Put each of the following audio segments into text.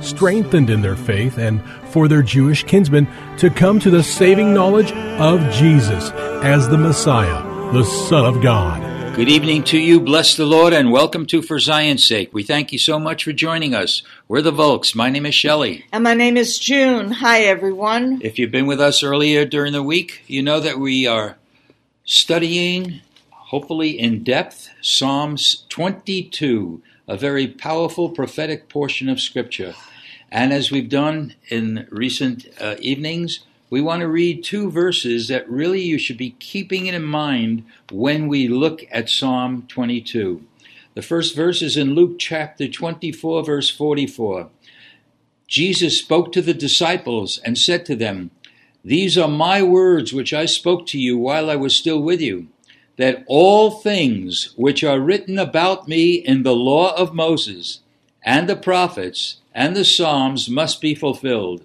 strengthened in their faith and for their Jewish kinsmen to come to the saving knowledge of Jesus as the Messiah, the Son of God. Good evening to you. Bless the Lord and welcome to For Zion's Sake. We thank you so much for joining us. We're the Volks. My name is Shelley. And my name is June. Hi, everyone. If you've been with us earlier during the week, you know that we are studying, hopefully in depth, Psalms 22, a very powerful prophetic portion of Scripture. And as we've done in recent uh, evenings, we want to read two verses that really you should be keeping in mind when we look at Psalm 22. The first verse is in Luke chapter 24, verse 44. Jesus spoke to the disciples and said to them, These are my words which I spoke to you while I was still with you, that all things which are written about me in the law of Moses and the prophets and the Psalms must be fulfilled.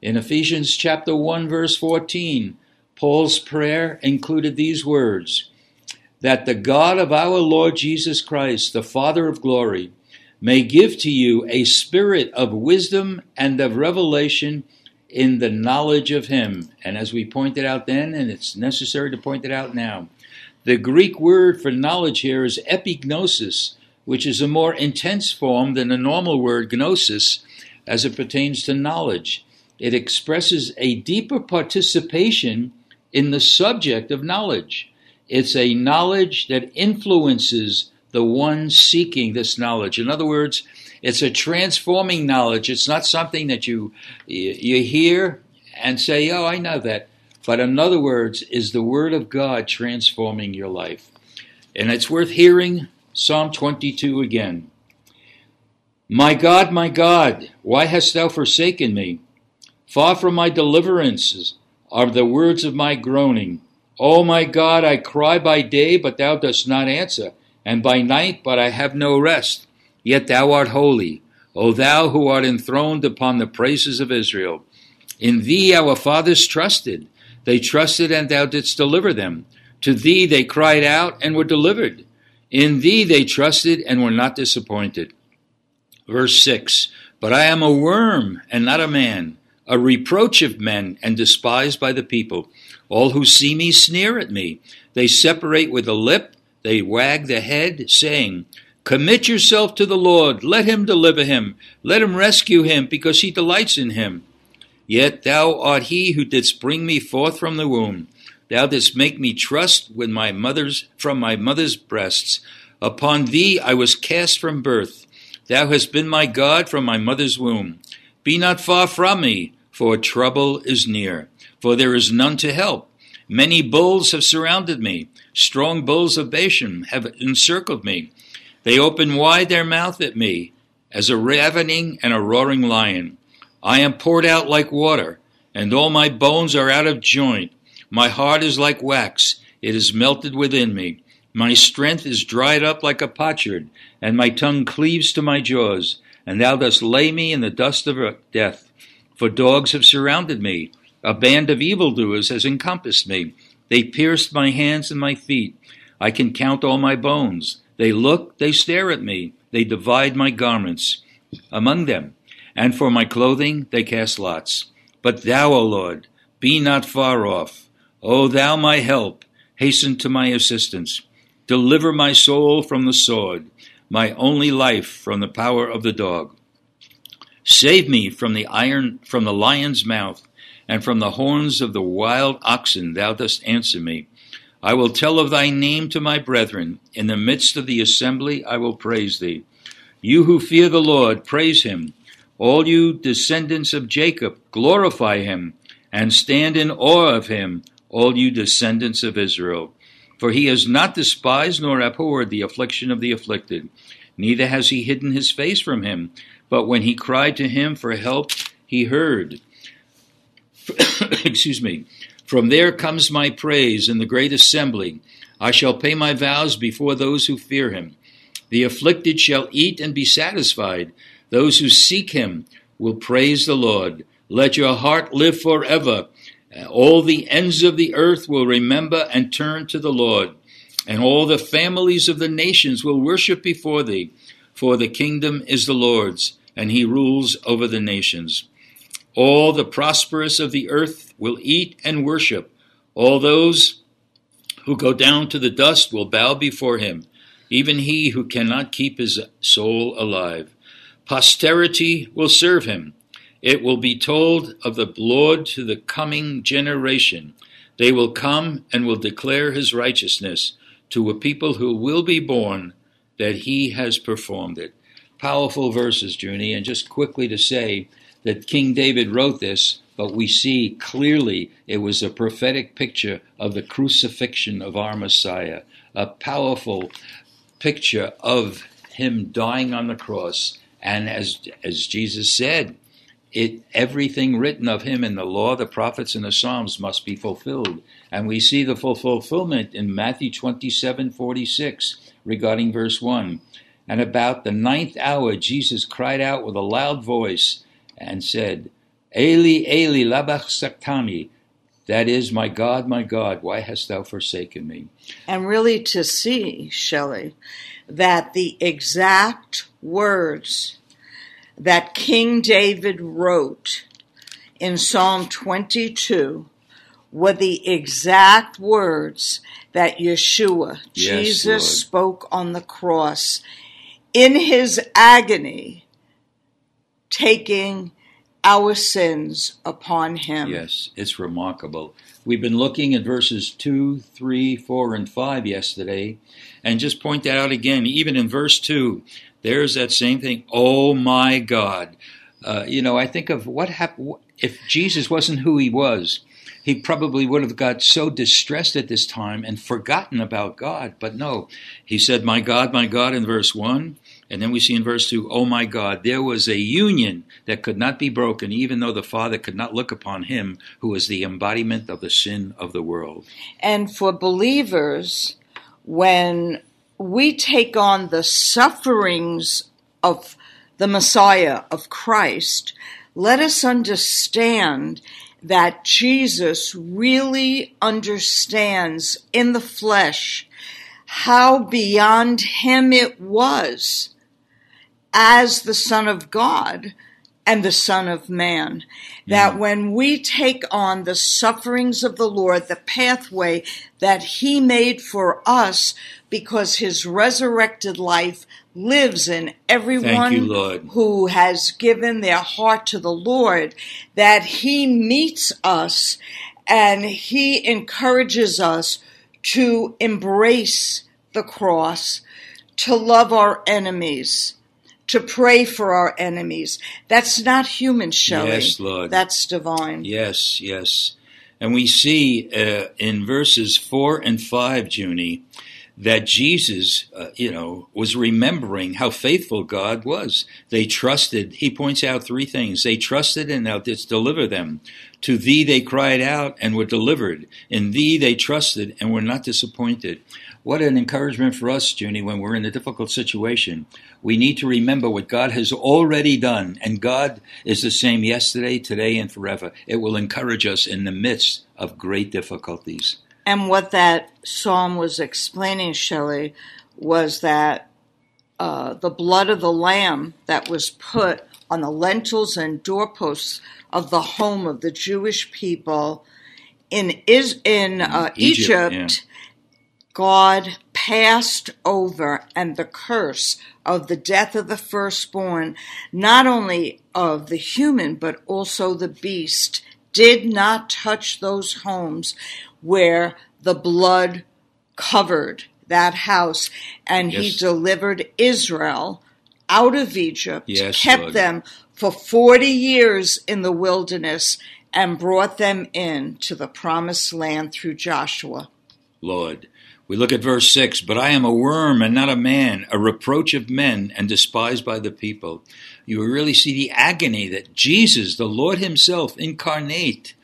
In Ephesians chapter 1 verse 14, Paul's prayer included these words, that the God of our Lord Jesus Christ, the Father of glory, may give to you a spirit of wisdom and of revelation in the knowledge of him. And as we pointed out then, and it's necessary to point it out now, the Greek word for knowledge here is epignosis, which is a more intense form than the normal word gnosis as it pertains to knowledge. It expresses a deeper participation in the subject of knowledge. It's a knowledge that influences the one seeking this knowledge. In other words, it's a transforming knowledge. It's not something that you you hear and say, "Oh, I know that." But in other words, is the word of God transforming your life? And it's worth hearing Psalm 22 again. My God, my God, why hast thou forsaken me? Far from my deliverances are the words of my groaning. O my God, I cry by day, but thou dost not answer, and by night, but I have no rest. Yet thou art holy, O thou who art enthroned upon the praises of Israel. In thee our fathers trusted. They trusted, and thou didst deliver them. To thee they cried out and were delivered. In thee they trusted and were not disappointed. Verse 6 But I am a worm and not a man, a reproach of men and despised by the people. All who see me sneer at me. They separate with the lip, they wag the head, saying, Commit yourself to the Lord, let him deliver him, let him rescue him, because he delights in him. Yet thou art he who didst bring me forth from the womb. Thou didst make me trust with my mother's from my mother's breasts. Upon thee I was cast from birth. Thou hast been my God from my mother's womb. Be not far from me, for trouble is near, for there is none to help. Many bulls have surrounded me. Strong bulls of Bashan have encircled me. They open wide their mouth at me, as a ravening and a roaring lion. I am poured out like water, and all my bones are out of joint. My heart is like wax, it is melted within me. My strength is dried up like a potsherd, and my tongue cleaves to my jaws. And thou dost lay me in the dust of death. For dogs have surrounded me, a band of evildoers has encompassed me. They pierced my hands and my feet. I can count all my bones. They look, they stare at me, they divide my garments among them, and for my clothing they cast lots. But thou, O Lord, be not far off. O thou my help, hasten to my assistance. Deliver my soul from the sword, my only life from the power of the dog. Save me from the iron from the lion's mouth, and from the horns of the wild oxen thou dost answer me. I will tell of thy name to my brethren. In the midst of the assembly I will praise thee. You who fear the Lord, praise him. All you descendants of Jacob, glorify him, and stand in awe of him, all you descendants of Israel. For he has not despised nor abhorred the affliction of the afflicted, neither has he hidden his face from him. But when he cried to him for help, he heard. Excuse me. From there comes my praise in the great assembly. I shall pay my vows before those who fear him. The afflicted shall eat and be satisfied. Those who seek him will praise the Lord. Let your heart live forever. Uh, all the ends of the earth will remember and turn to the Lord, and all the families of the nations will worship before thee. For the kingdom is the Lord's, and he rules over the nations. All the prosperous of the earth will eat and worship. All those who go down to the dust will bow before him, even he who cannot keep his soul alive. Posterity will serve him. It will be told of the Lord to the coming generation. They will come and will declare his righteousness to a people who will be born that he has performed it. Powerful verses, Junie, and just quickly to say that King David wrote this, but we see clearly it was a prophetic picture of the crucifixion of our Messiah, a powerful picture of him dying on the cross. And as, as Jesus said, it everything written of him in the law, the prophets, and the Psalms must be fulfilled. And we see the full fulfillment in Matthew 27 46 regarding verse 1. And about the ninth hour, Jesus cried out with a loud voice and said, Eli, Eli, lama sabachthani. That is, my God, my God, why hast thou forsaken me? And really to see, Shelley, that the exact words that King David wrote in Psalm 22 were the exact words that Yeshua, Yes, Jesus, Lord. spoke on the cross in his agony, taking our sins upon him. Yes, it's remarkable. We've been looking at verses 2, 3, 4, and 5 yesterday, and just point that out again. Even in verse 2, there's that same thing. Oh my God. Uh, you know, I think of what happened if Jesus wasn't who he was. He probably would have got so distressed at this time and forgotten about God. But no, he said, My God, my God, in verse 1. And then we see in verse 2, Oh my God, there was a union that could not be broken, even though the Father could not look upon him who was the embodiment of the sin of the world. And for believers, when we take on the sufferings of the Messiah of Christ, let us understand that Jesus really understands in the flesh how beyond him it was as the Son of God and the Son of Man. That when we take on the sufferings of the Lord, the pathway that He made for us, because His resurrected life lives in everyone you, who has given their heart to the Lord, that He meets us and He encourages us to embrace the cross, to love our enemies, to pray for our enemies. That's not human, Shelley. Yes, Lord. That's divine. Yes, yes. And we see uh, in verses 4 and 5, Junie, that Jesus, uh, you know, was remembering how faithful God was. They trusted, he points out three things. They trusted and thou didst deliver them. To thee they cried out and were delivered. In thee they trusted and were not disappointed. What an encouragement for us, Junie, when we're in a difficult situation. We need to remember what God has already done, and God is the same yesterday, today, and forever. It will encourage us in the midst of great difficulties. And what that psalm was explaining, Shelley, was that uh, the blood of the lamb that was put on the lintels and doorposts of the home of the Jewish people in is in uh, Egypt, Egypt, God passed over, and the curse of the death of the firstborn, not only of the human, but also the beast, did not touch those homes where the blood covered that house. And he delivered Israel out of Egypt, Yes, kept Lord. them for 40 years in the wilderness, and brought them in to the promised land through Joshua. Lord. We look at verse 6 But I am a worm and not a man, a reproach of men and despised by the people. You really see the agony that Jesus, the Lord Himself, incarnate,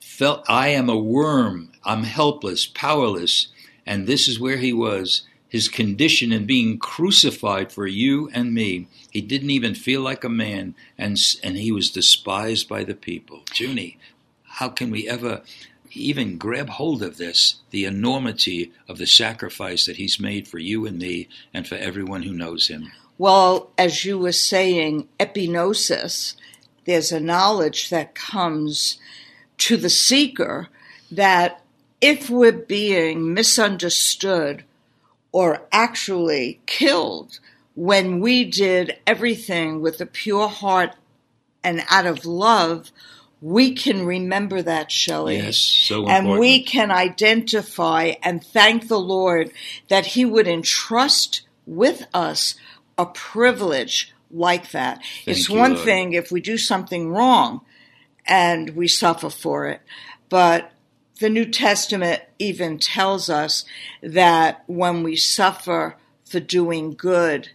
felt I am a worm, I'm helpless, powerless, and this is where He was. His condition in being crucified for you and me. He didn't even feel like a man, and, and he was despised by the people. Junie, how can we ever even grab hold of this the enormity of the sacrifice that he's made for you and me and for everyone who knows him. Well, as you were saying, epignosis, there's a knowledge that comes to the seeker that if we're being misunderstood or actually killed when we did everything with a pure heart and out of love, we can remember that, Shelley. yes so And we can identify and thank the Lord that He would entrust with us a privilege like that. it's you, one Lord. thing if we do something wrong and we suffer for it, but the New Testament even tells us that when we suffer for doing good,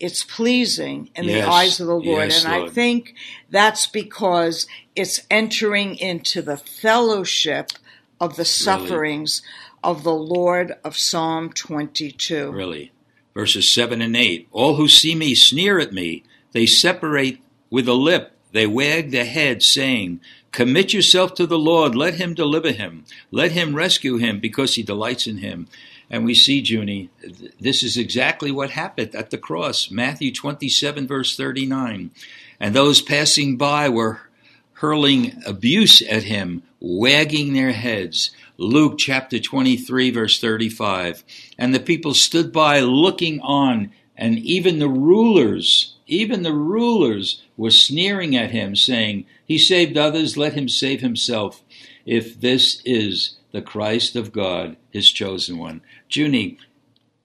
it's pleasing in Yes. the eyes of the Lord. Yes, and I think that's because it's entering into the fellowship of the sufferings of the Lord of Psalm 22. really? Verses 7 and 8 all who see me sneer at me. They separate with a lip. They wag their head saying commit yourself to the lord. Let him deliver him. Let him rescue him because he delights in him and we see junie th- this is exactly what happened at the cross matthew 27 verse 39 and those passing by were hurling abuse at him, wagging their heads. Luke chapter 23, verse 35. And the people stood by looking on, and even the rulers, even the rulers were sneering at him, saying, He saved others, let him save himself, if this is the Christ of God, his chosen one. Junie,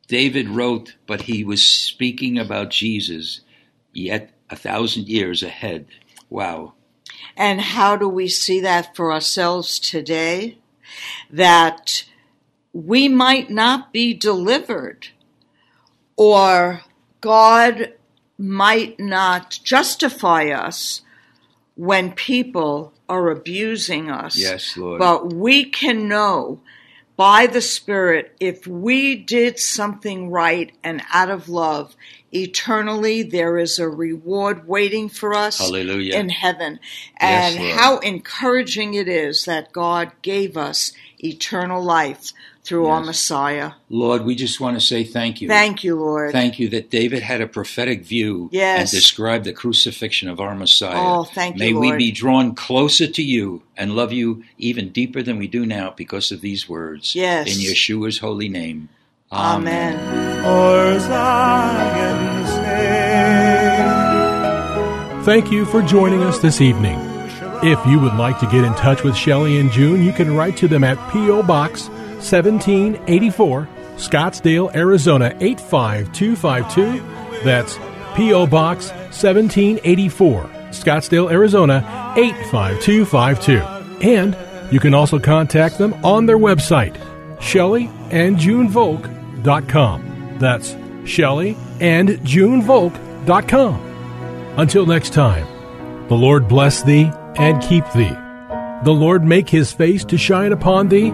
David wrote, but he was speaking about Jesus yet a thousand years ahead. Wow. And how do we see that for ourselves today? That we might not be delivered, or God might not justify us when people are abusing us. Yes, Lord. But we can know by the Spirit if we did something right and out of love, eternally there is a reward waiting for us Hallelujah. in heaven. And Lord. how encouraging it is that God gave us eternal life through our Messiah. Lord, we just want to say thank you. Thank you, Lord. Thank you that David had a prophetic view Yes. and described the crucifixion of our Messiah. Oh, thank you, May we Lord. be drawn closer to you and love you even deeper than we do now because of these words. Yes. In Yeshua's holy name. Amen. For Zion's. Thank you for joining us this evening. If you would like to get in touch with Shelley and June, you can write to them at P.O. Box 1784, Scottsdale, Arizona 85252. That's P.O. Box 1784, Scottsdale, Arizona 85252. And you can also contact them on their website, shelleyandjunevolk.com. That's shelleyandjunevolk.com. Until next time, the Lord bless thee and keep thee. The Lord make his face to shine upon thee